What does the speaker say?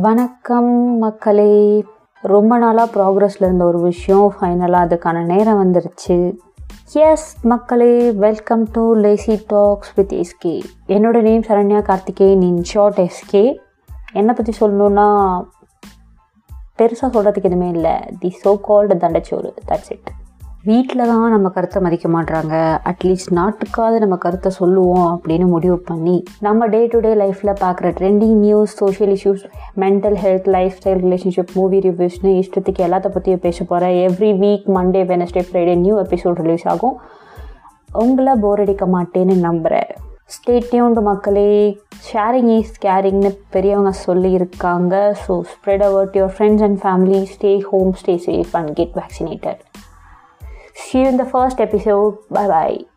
வணக்கம் மக்களே. ரொம்ப நாளாக ப்ராக்ரஸில் இருந்த ஒரு விஷயம் ஃபைனலாக அதுக்கான நேரம் வந்துருச்சு. எஸ் மக்களே welcome to lazy talks with SK என்னோட name Saranya Karthikeyan in short SK என்னை பற்றி சொல்லணுன்னா பெருசாக சொல்கிறதுக்கு எதுவுமே இல்லை. தி சோ கால்டு தண்டச்சோறு. தட்ஸ் இட் வீட்டில் தான் நம்ம கருத்தை மதிக்க மாட்றாங்க. அட்லீஸ்ட் நாட்டுக்காவது நம்ம கருத்தை சொல்லுவோம் அப்படின்னு முடிவு பண்ணி நம்ம டே டு டே லைஃப்பில் பார்க்குற trending news social issues mental health lifestyle relationship movie ரிவ்யூஸ்னு இஷ்டத்துக்கு எல்லாத்த பற்றியும் பேச போகிறேன் every week Monday Wednesday Friday new episode release ஆகும். உங்களை போர் அடிக்க மாட்டேன்னு நம்புகிறேன் ஸ்டேட்யூண்டு மக்களே. ஷேரிங் இஸ் கேரிங்னு பெரியவங்க சொல்லியிருக்காங்க. So spread a word your friends and family stay home stay safe and get vaccinated See you in the first episode. Bye bye.